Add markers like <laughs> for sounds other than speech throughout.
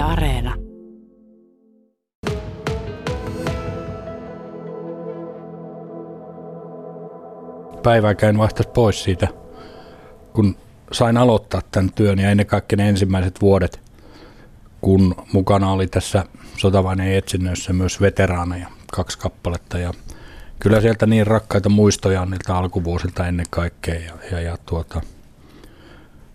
Areena. Päivääkään vaihtaisi pois siitä, kun sain aloittaa tämän työn ja ennen kaikkea ne ensimmäiset vuodet, kun mukana oli tässä sotavaineen etsinnöissä myös veteraaneja, kaksi kappaletta ja kyllä sieltä niin rakkaita muistoja niiltä alkuvuosilta ennen kaikkea ja, ja, ja tuota,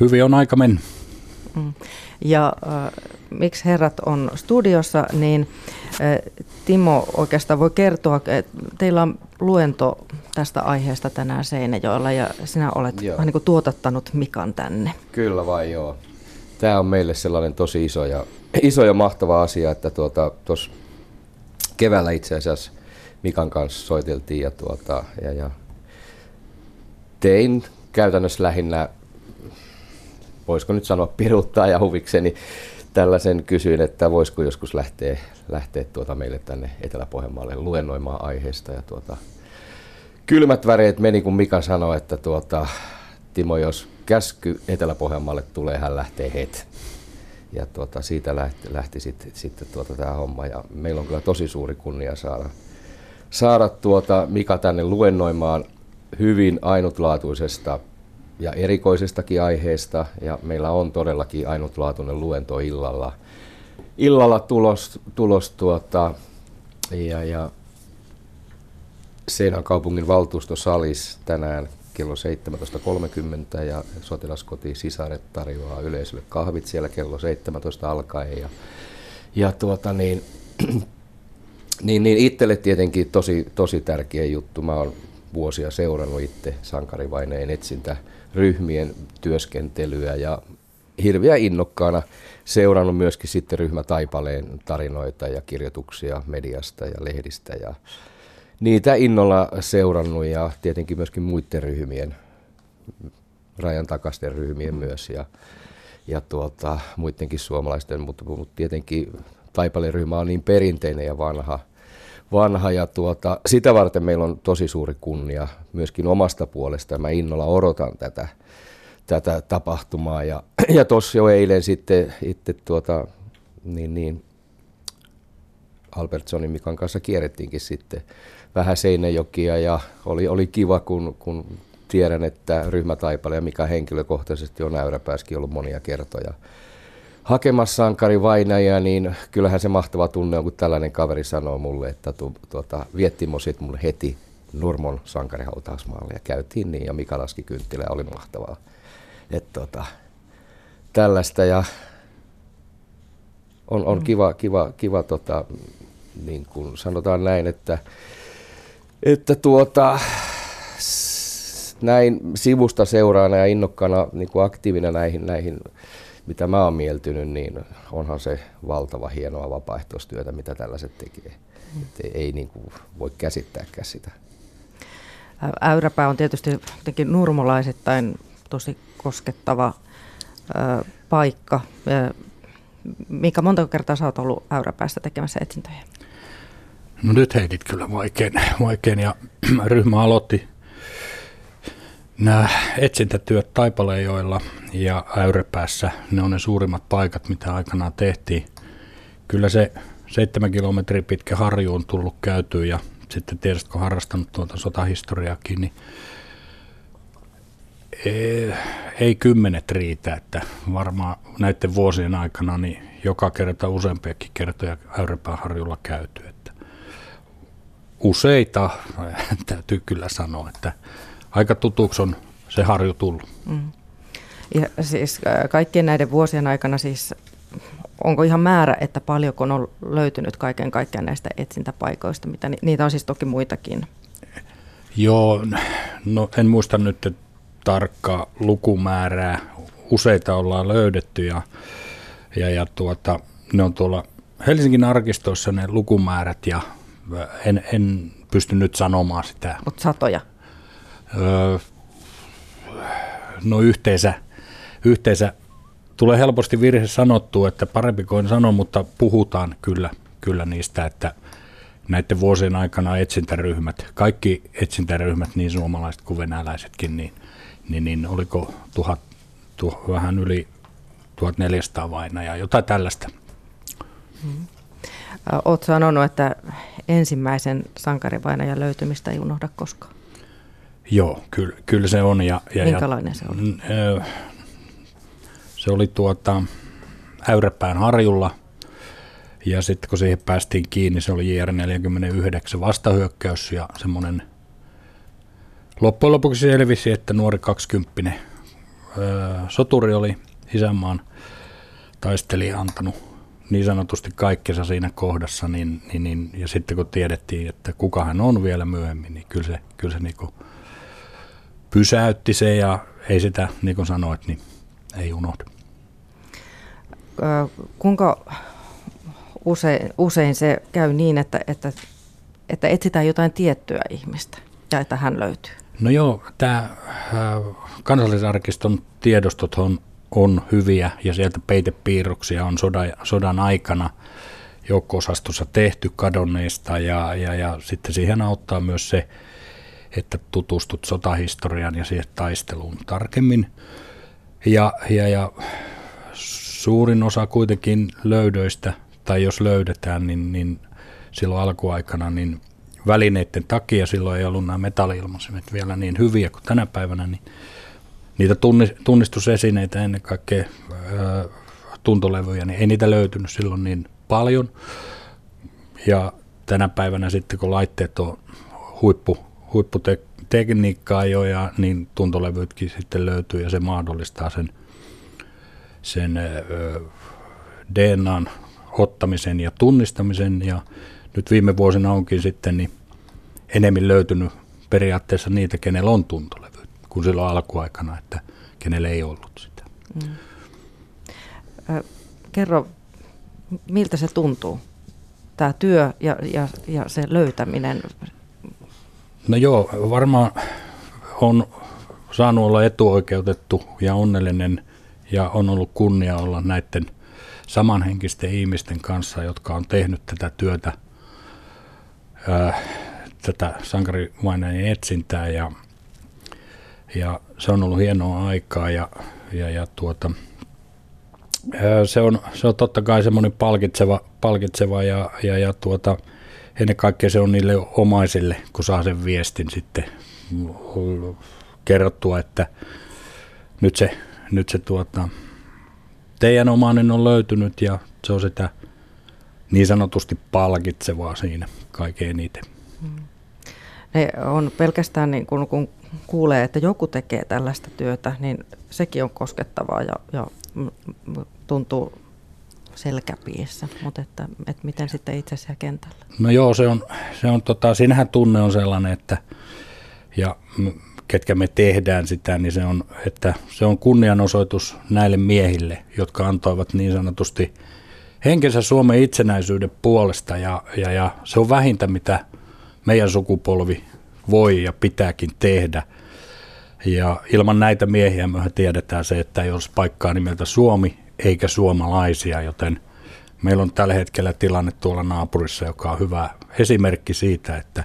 hyvin on aika mennyt. Mm. Ja äh, miksi herrat on studiossa, niin äh, Timo oikeastaan voi kertoa, että teillä on luento tästä aiheesta tänään Seinäjoella ja sinä olet vähän niin kuin tuotattanut Mikan tänne. Kyllä vai joo. Tämä on meille sellainen tosi iso ja, <clears throat> iso ja mahtava asia, että tuota, tuossa keväällä itse asiassa Mikan kanssa soiteltiin ja, tuota, ja, ja tein käytännössä lähinnä voisiko nyt sanoa piruttaa ja huvikseni tällaisen kysyin, että voisiko joskus lähteä, lähteä tuota meille tänne Etelä-Pohjanmaalle luennoimaan aiheesta. Ja tuota, kylmät väreet meni, kun Mika sanoi, että tuota, Timo, jos käsky Etelä-Pohjanmaalle tulee, hän lähtee heti. Ja tuota, siitä lähti, lähti sitten, sitten tuota, tämä homma. Ja meillä on kyllä tosi suuri kunnia saada, saada tuota Mika tänne luennoimaan hyvin ainutlaatuisesta ja erikoisestakin aiheesta. Ja meillä on todellakin ainutlaatuinen luento illalla, illalla tulos, tulos tuota, ja, ja Seinän kaupungin valtuustosalis tänään kello 17.30 ja sotilaskoti Sisaret tarjoaa yleisölle kahvit siellä kello 17 alkaen. Ja, ja tuota niin, <clears throat> niin, niin itselle tietenkin tosi, tosi tärkeä juttu. Mä oon vuosia seurannut itse sankarivaineen etsintä ryhmien työskentelyä ja hirviä innokkaana seurannut myöskin sitten ryhmätaipaleen tarinoita ja kirjoituksia mediasta ja lehdistä ja niitä innolla seurannut ja tietenkin myöskin muiden ryhmien, rajan takaisten ryhmien myös ja, ja tuota, muidenkin suomalaisten, mutta, mutta tietenkin Taipaleen ryhmä on niin perinteinen ja vanha, vanha ja tuota, sitä varten meillä on tosi suuri kunnia myöskin omasta puolesta. Mä innolla odotan tätä, tätä tapahtumaa ja, <clears throat> ja tuossa jo eilen sitten itse tuota, niin, niin, Albertsonin Mikan kanssa kierrettiinkin sitten vähän Seinäjokia ja oli, oli kiva, kun, kun tiedän, että ryhmätaipale ja mikä henkilökohtaisesti on äyräpääskin ollut monia kertoja hakemassa sankari vainaja, niin kyllähän se mahtava tunne on, kun tällainen kaveri sanoo mulle, että tu, tuota, Viettimo sit mulle heti Nurmon sankarihautausmaalle ja käytiin niin ja Mika laski kynttilä oli mahtavaa. Et, tuota, tällaista ja on, on mm. kiva, kiva, kiva tota, niin kuin sanotaan näin, että, että tuota, näin sivusta seuraana ja innokkaana niin kuin aktiivina näihin, näihin mitä mä oon mieltynyt, niin onhan se valtava hienoa vapaaehtoistyötä, mitä tällaiset tekee. Et ei, ei niin kuin voi käsittääkään sitä. Äyräpää on tietysti jotenkin nurmolaisittain tosi koskettava ö, paikka. Mikä monta kertaa sä oot ollut Äyräpäästä tekemässä etsintöjä? No nyt heitit kyllä vaikein, vaikein ja <clears throat> ryhmä aloitti nämä etsintätyöt Taipalejoilla ja Äyräpäässä, ne on ne suurimmat paikat, mitä aikanaan tehtiin. Kyllä se seitsemän kilometrin pitkä harju on tullut käytyä ja sitten kun harrastanut tuota sotahistoriaakin, niin ei, ei kymmenet riitä, että varmaan näiden vuosien aikana niin joka kerta useampiakin kertoja Äyräpään harjulla käyty. Että useita, <laughs> täytyy kyllä sanoa, että aika tutuksi on se harju tullut. Mm. Ja siis kaikkien näiden vuosien aikana siis onko ihan määrä, että paljonko on löytynyt kaiken kaikkiaan näistä etsintäpaikoista, mitä niitä on siis toki muitakin? Joo, no en muista nyt tarkkaa lukumäärää. Useita ollaan löydetty ja, ja, ja tuota, ne on tuolla Helsingin arkistoissa ne lukumäärät ja en, en pysty nyt sanomaan sitä. Mutta satoja? No yhteensä, yhteensä tulee helposti virhe sanottua, että parempi kuin sanon, mutta puhutaan kyllä, kyllä niistä, että näiden vuosien aikana etsintäryhmät, kaikki etsintäryhmät, niin suomalaiset kuin venäläisetkin, niin, niin, niin oliko tuhat, tuh, vähän yli 1400 vainajaa, jotain tällaista. Hmm. Olet sanonut, että ensimmäisen sankarivainajan löytymistä ei unohda koskaan. Joo, kyllä, kyllä se on. Ja, ja, Minkälainen se oli? Se oli tuota, Äyräpään harjulla ja sitten kun siihen päästiin kiinni, se oli JR49 vastahyökkäys ja semmoinen loppujen lopuksi selvisi, että nuori 20 soturi oli isänmaan taistelija antanut niin sanotusti kaikkensa siinä kohdassa, niin, niin, niin, ja sitten kun tiedettiin, että kuka hän on vielä myöhemmin, niin kyllä se, kyllä se niin pysäytti se ja ei sitä, niin kuin sanoit, niin ei unohdu. Kuinka usein, usein se käy niin, että, että, että etsitään jotain tiettyä ihmistä ja että hän löytyy? No joo, tämä kansallisarkiston tiedostot on, on hyviä ja sieltä peitepiirroksia on sodan, sodan aikana joukko-osastossa tehty kadonneista ja, ja, ja sitten siihen auttaa myös se, että tutustut sotahistoriaan ja siihen taisteluun tarkemmin. Ja, ja, ja suurin osa kuitenkin löydöistä, tai jos löydetään, niin, niin silloin alkuaikana, niin välineiden takia silloin ei ollut nämä metalliilmaisemet vielä niin hyviä kuin tänä päivänä, niin niitä tunnistusesineitä ennen kaikkea tuntolevyjä, niin ei niitä löytynyt silloin niin paljon. Ja tänä päivänä sitten, kun laitteet on huippu, huipputekniikkaa jo, ja niin tuntolevytkin sitten löytyy, ja se mahdollistaa sen, sen DNAn ottamisen ja tunnistamisen, ja nyt viime vuosina onkin sitten niin enemmän löytynyt periaatteessa niitä, kenellä on tuntolevy, kuin silloin alkuaikana, että kenellä ei ollut sitä. Mm. kerro, miltä se tuntuu, tämä työ ja, ja, ja se löytäminen? No joo, varmaan on saanut olla etuoikeutettu ja onnellinen ja on ollut kunnia olla näiden samanhenkisten ihmisten kanssa, jotka on tehnyt tätä työtä tätä sankarivainajan etsintää ja, ja se on ollut hienoa aikaa ja, ja, ja tuota, se, on, se on totta kai semmoinen palkitseva, palkitseva ja, ja, ja tuota, ennen kaikkea se on niille omaisille, kun saa sen viestin sitten kerrottua, että nyt se, nyt se tuota, teidän omainen on löytynyt ja se on sitä niin sanotusti palkitsevaa siinä kaikkein eniten. Hmm. Ne on pelkästään niin kun, kun kuulee, että joku tekee tällaista työtä, niin sekin on koskettavaa ja, ja tuntuu selkäpiissä, mutta että, että miten sitten itse siellä kentällä? No joo, se on, se on tota, siinähän tunne on sellainen, että ja ketkä me tehdään sitä, niin se on, että se on kunnianosoitus näille miehille, jotka antoivat niin sanotusti henkensä Suomen itsenäisyyden puolesta ja, ja, ja se on vähintä, mitä meidän sukupolvi voi ja pitääkin tehdä. Ja ilman näitä miehiä me tiedetään se, että ei olisi paikkaa nimeltä Suomi eikä suomalaisia, joten meillä on tällä hetkellä tilanne tuolla naapurissa, joka on hyvä esimerkki siitä, että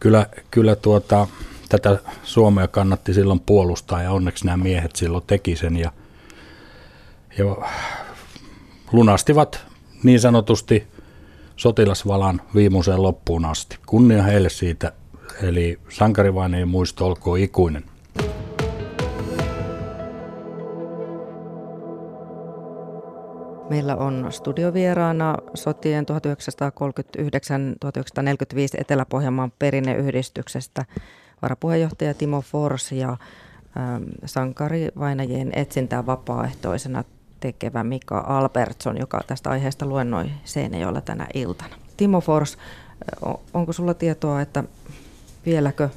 kyllä, kyllä tuota, tätä Suomea kannatti silloin puolustaa ja onneksi nämä miehet silloin teki sen ja, ja lunastivat niin sanotusti sotilasvalan viimeiseen loppuun asti. Kunnia heille siitä, eli sankarivaineen muisto olkoon ikuinen. Meillä on studiovieraana sotien 1939-1945 Etelä-Pohjanmaan perinneyhdistyksestä varapuheenjohtaja Timo Fors ja ähm, sankarivainajien etsintää vapaaehtoisena tekevä Mika Albertson, joka tästä aiheesta luennoi Seinäjoella tänä iltana. Timo Fors, onko sulla tietoa, että vieläkö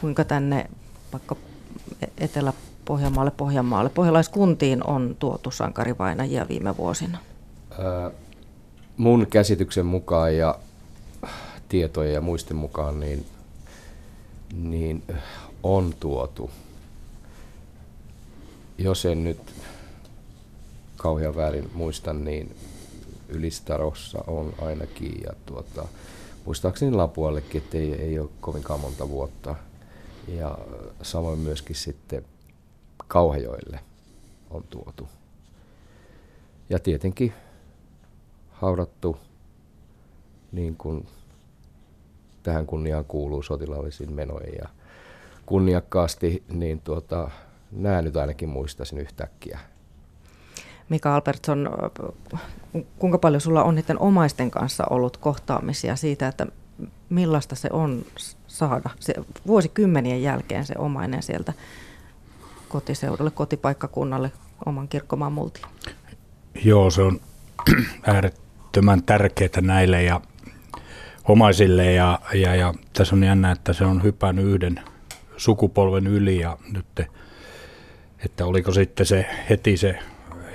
kuinka tänne vaikka Etelä-Pohjanmaalle, Pohjanmaalle, pohjalaiskuntiin on tuotu sankarivainajia viime vuosina? Ää, mun käsityksen mukaan ja tietojen ja muistin mukaan niin, niin on tuotu. Jos en nyt kauhean väärin muistan, niin Ylistarossa on ainakin ja tuota, muistaakseni Lapuallekin, että ei, ei ole kovinkaan monta vuotta. Ja samoin myöskin sitten Kauhajoille on tuotu. Ja tietenkin haudattu niin kuin tähän kunniaan kuuluu sotilaallisiin menoihin ja kunniakkaasti, niin tuota, nämä nyt ainakin muistaisin yhtäkkiä. Mika Albertson, kuinka paljon sulla on niiden omaisten kanssa ollut kohtaamisia siitä, että millaista se on saada se vuosikymmenien jälkeen se omainen sieltä kotiseudulle, kotipaikkakunnalle, oman kirkkomaan multiin? Joo, se on <clears throat> äärettömän tärkeää näille ja omaisille ja, ja, ja tässä on jännä, että se on hypännyt yhden sukupolven yli ja nyt, että oliko sitten se heti se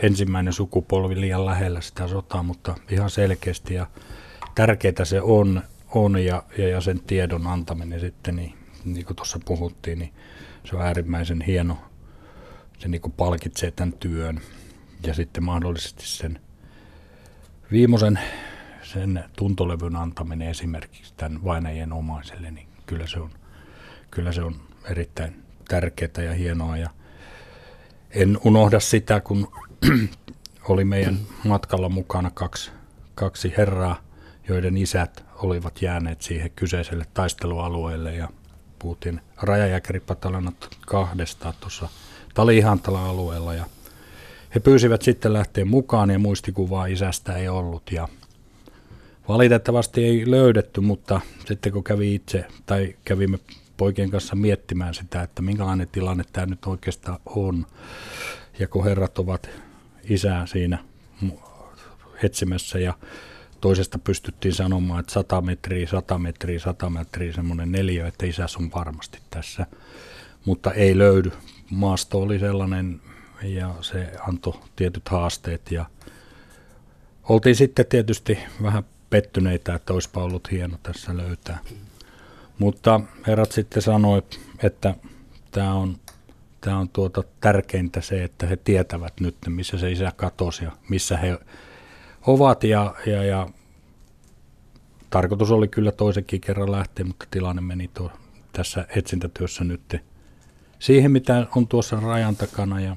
ensimmäinen sukupolvi liian lähellä sitä sotaa, mutta ihan selkeästi ja tärkeää se on, on ja, ja, ja sen tiedon antaminen sitten, niin, niin kuin tuossa puhuttiin, niin se on äärimmäisen hieno. Se niin kuin palkitsee tämän työn ja sitten mahdollisesti sen viimeisen sen tuntolevyn antaminen esimerkiksi tämän vainajien omaiselle, niin kyllä se on, kyllä se on erittäin tärkeää ja hienoa. Ja en unohda sitä, kun <clears throat> oli meidän matkalla mukana kaksi, kaksi herraa, joiden isät olivat jääneet siihen kyseiselle taistelualueelle ja puhuttiin rajajäkäripatalanat kahdesta tuossa Talihantala alueella ja he pyysivät sitten lähteä mukaan ja muistikuvaa isästä ei ollut ja valitettavasti ei löydetty, mutta sitten kun kävi itse tai kävimme poikien kanssa miettimään sitä, että minkälainen tilanne tämä nyt oikeastaan on ja kun herrat ovat isää siinä etsimässä ja toisesta pystyttiin sanomaan, että 100 metriä, 100 metriä, 100 metriä, semmoinen neljä, että isäs on varmasti tässä, mutta ei löydy. Maasto oli sellainen ja se antoi tietyt haasteet ja oltiin sitten tietysti vähän pettyneitä, että olisipa ollut hieno tässä löytää. Mutta herrat sitten sanoivat, että tämä on, tämä on tuota tärkeintä se, että he tietävät nyt, missä se isä katosi ja missä he ovat. Ja, ja, ja tarkoitus oli kyllä toisenkin kerran lähteä, mutta tilanne meni tuo, tässä etsintätyössä nyt siihen, mitä on tuossa rajan takana ja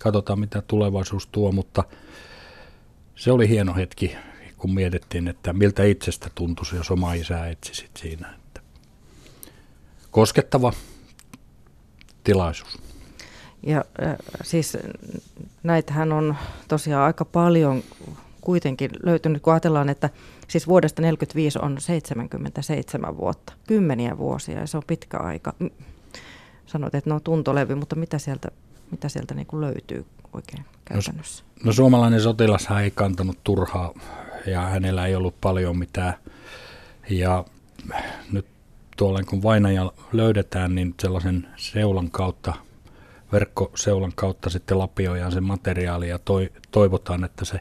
katsotaan, mitä tulevaisuus tuo, mutta se oli hieno hetki, kun mietittiin, että miltä itsestä tuntuisi, jos oma isä etsisit siinä. Että koskettava tilaisuus. Ja äh, siis näitähän on tosiaan aika paljon kuitenkin löytynyt, kun ajatellaan, että siis vuodesta 1945 on 77 vuotta, kymmeniä vuosia ja se on pitkä aika. Sanoit, että no tuntolevy, mutta mitä sieltä, mitä sieltä niin kuin löytyy oikein käytännössä? No, no suomalainen sotilas ei kantanut turhaa ja hänellä ei ollut paljon mitään. Ja nyt tuolla kun vainaja löydetään, niin sellaisen seulan kautta, verkkoseulan kautta sitten lapioidaan se materiaali ja toi, toivotaan, että se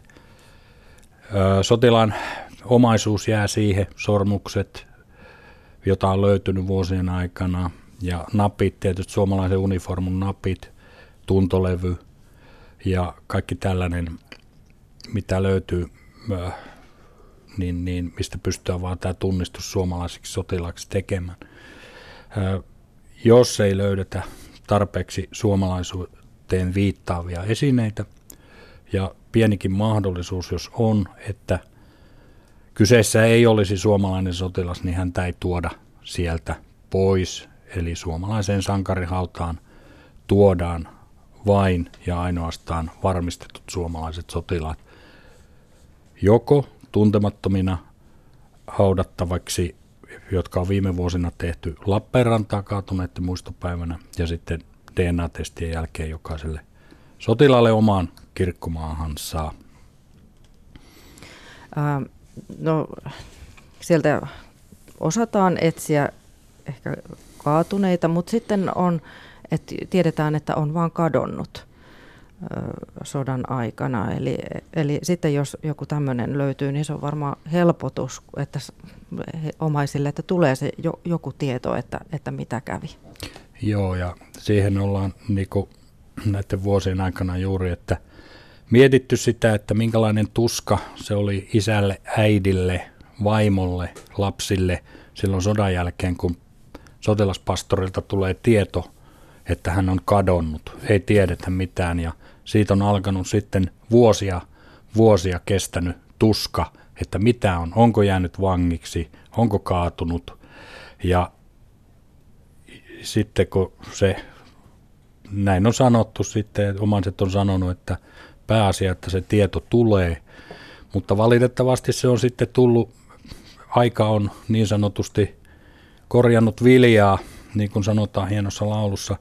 ö, sotilaan omaisuus jää siihen, sormukset, jota on löytynyt vuosien aikana, ja napit, tietysti suomalaisen uniformun napit, tuntolevy ja kaikki tällainen, mitä löytyy niin, niin mistä pystytään vaan tämä tunnistus suomalaisiksi sotilaaksi tekemään. Jos ei löydetä tarpeeksi suomalaisuuteen viittaavia esineitä, ja pienikin mahdollisuus, jos on, että kyseessä ei olisi suomalainen sotilas, niin häntä ei tuoda sieltä pois. Eli suomalaiseen sankarihautaan tuodaan vain ja ainoastaan varmistetut suomalaiset sotilaat. Joko tuntemattomina haudattavaksi, jotka on viime vuosina tehty Lappeenrantaa kaatuneiden muistopäivänä ja sitten DNA-testien jälkeen jokaiselle sotilaalle omaan kirkkomaahansa. Ähm, no, sieltä osataan etsiä ehkä kaatuneita, mutta sitten on, että tiedetään, että on vaan kadonnut sodan aikana. Eli, eli sitten jos joku tämmöinen löytyy, niin se on varmaan helpotus että omaisille, että tulee se jo, joku tieto, että, että mitä kävi. Joo, ja siihen ollaan niin näiden vuosien aikana juuri, että mietitty sitä, että minkälainen tuska se oli isälle, äidille, vaimolle, lapsille silloin sodan jälkeen, kun sotilaspastorilta tulee tieto, että hän on kadonnut, ei tiedetä mitään ja – siitä on alkanut sitten vuosia, vuosia kestänyt tuska, että mitä on, onko jäänyt vangiksi, onko kaatunut. Ja sitten kun se, näin on sanottu sitten, omaiset on sanonut, että pääasia, että se tieto tulee, mutta valitettavasti se on sitten tullut, aika on niin sanotusti korjannut viljaa, niin kuin sanotaan hienossa laulussa,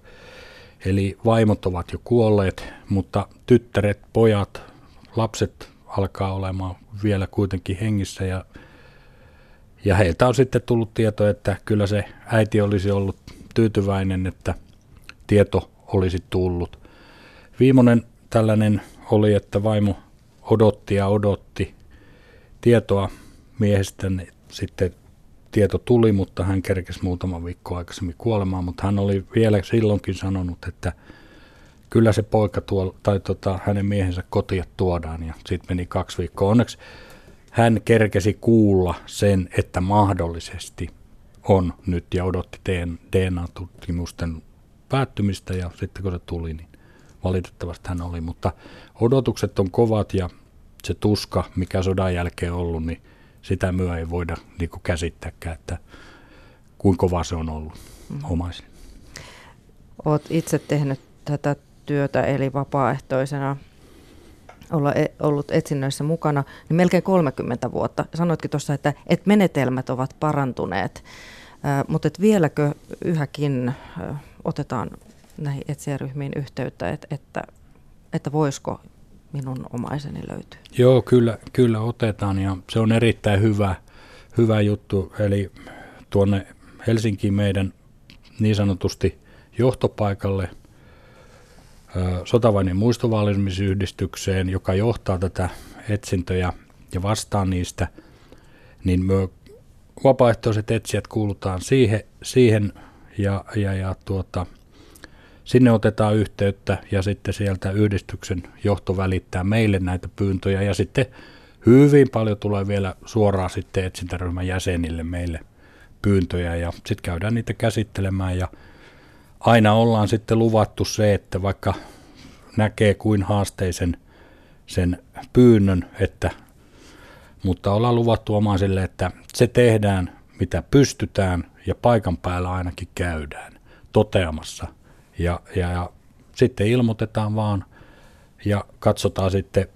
eli vaimot ovat jo kuolleet, mutta tyttäret, pojat, lapset alkaa olemaan vielä kuitenkin hengissä ja, ja heiltä on sitten tullut tieto, että kyllä se äiti olisi ollut tyytyväinen, että tieto olisi tullut. Viimeinen tällainen oli, että vaimo odotti ja odotti tietoa miehestä, sitten tieto tuli, mutta hän kerkesi muutama viikko aikaisemmin kuolemaan, mutta hän oli vielä silloinkin sanonut, että kyllä se poika tuo, tai tota, hänen miehensä kotia tuodaan ja sitten meni kaksi viikkoa. Onneksi hän kerkesi kuulla sen, että mahdollisesti on nyt ja odotti DNA-tutkimusten päättymistä ja sitten kun se tuli, niin valitettavasti hän oli, mutta odotukset on kovat ja se tuska, mikä sodan jälkeen ollut, niin sitä myö ei voida niin käsittääkään, että kuinka kova se on ollut mm. omaisille. Olet itse tehnyt tätä työtä eli vapaaehtoisena olla e, ollut etsinnöissä mukana, niin melkein 30 vuotta. Sanoitkin tuossa, että, että menetelmät ovat parantuneet, mutta että vieläkö yhäkin otetaan näihin etsijäryhmiin yhteyttä, että, että, että voisiko minun omaiseni löytyä? Joo, kyllä, kyllä otetaan ja se on erittäin hyvä, hyvä juttu. Eli tuonne Helsinkiin meidän niin sanotusti johtopaikalle Sotavainen muistovalmisyhdistykseen, joka johtaa tätä etsintöjä ja vastaa niistä, niin me vapaaehtoiset etsijät kuulutaan siihen, siihen ja, ja, ja tuota, Sinne otetaan yhteyttä ja sitten sieltä yhdistyksen johto välittää meille näitä pyyntöjä. Ja sitten hyvin paljon tulee vielä suoraan sitten etsintäryhmän jäsenille meille pyyntöjä. Ja sitten käydään niitä käsittelemään. Ja aina ollaan sitten luvattu se, että vaikka näkee kuin haasteisen sen pyynnön, että, mutta ollaan luvattu omaisille, että se tehdään mitä pystytään ja paikan päällä ainakin käydään toteamassa – ja, ja, ja sitten ilmoitetaan vaan ja katsotaan sitten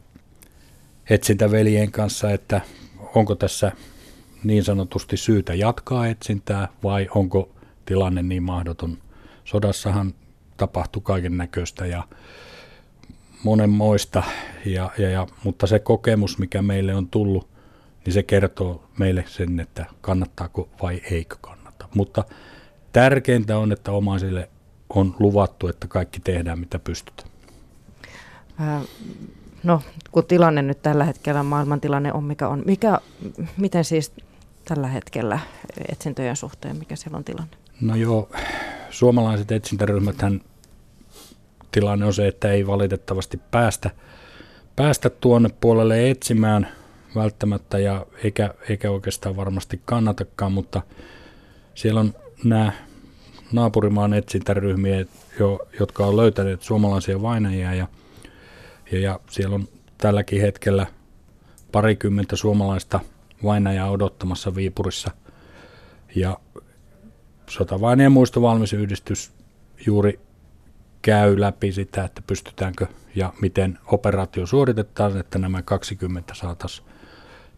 etsintäveljen kanssa, että onko tässä niin sanotusti syytä jatkaa etsintää vai onko tilanne niin mahdoton. Sodassahan tapahtui kaiken näköistä ja monenmoista, ja, ja, ja, mutta se kokemus, mikä meille on tullut, niin se kertoo meille sen, että kannattaako vai eikö kannata. Mutta tärkeintä on, että omaisille on luvattu, että kaikki tehdään mitä pystytään? No, kun tilanne nyt tällä hetkellä, maailmantilanne on mikä on. Mikä, miten siis tällä hetkellä etsintöjen suhteen, mikä siellä on tilanne? No joo, suomalaiset etsintäryhmäthän tilanne on se, että ei valitettavasti päästä, päästä tuonne puolelle etsimään välttämättä ja eikä, eikä oikeastaan varmasti kannatakaan, mutta siellä on nämä naapurimaan etsintäryhmiä, jo, jotka on löytäneet suomalaisia vainajia ja, ja, ja siellä on tälläkin hetkellä parikymmentä suomalaista vainajaa odottamassa Viipurissa. Ja sotavainien muistovalmisyhdistys juuri käy läpi sitä, että pystytäänkö ja miten operaatio suoritetaan, että nämä 20 saataisiin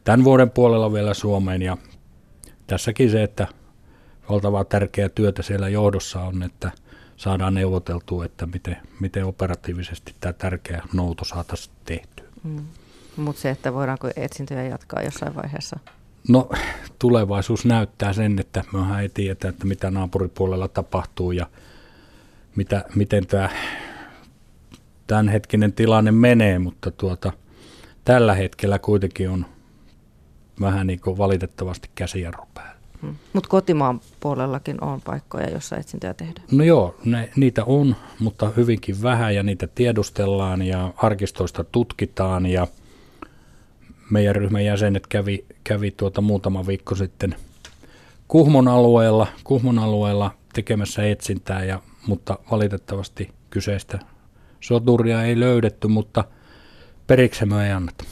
tämän vuoden puolella vielä Suomeen. Ja tässäkin se, että valtavaa tärkeää työtä siellä johdossa on, että saadaan neuvoteltua, että miten, miten operatiivisesti tämä tärkeä nouto saataisiin tehtyä. Mm. Mutta se, että voidaanko etsintöjä jatkaa jossain vaiheessa? No tulevaisuus näyttää sen, että mehän ei tiedetä, että mitä naapuripuolella tapahtuu ja mitä, miten tämä tämänhetkinen tilanne menee, mutta tuota, tällä hetkellä kuitenkin on vähän niin kuin valitettavasti käsijarru päällä. Mutta kotimaan puolellakin on paikkoja, joissa etsintöjä tehdään. No joo, ne, niitä on, mutta hyvinkin vähän ja niitä tiedustellaan ja arkistoista tutkitaan ja meidän ryhmän jäsenet kävi, kävi tuota muutama viikko sitten Kuhmon alueella, Kuhmon alueella tekemässä etsintää, ja, mutta valitettavasti kyseistä soturia ei löydetty, mutta periksi me ei anneta.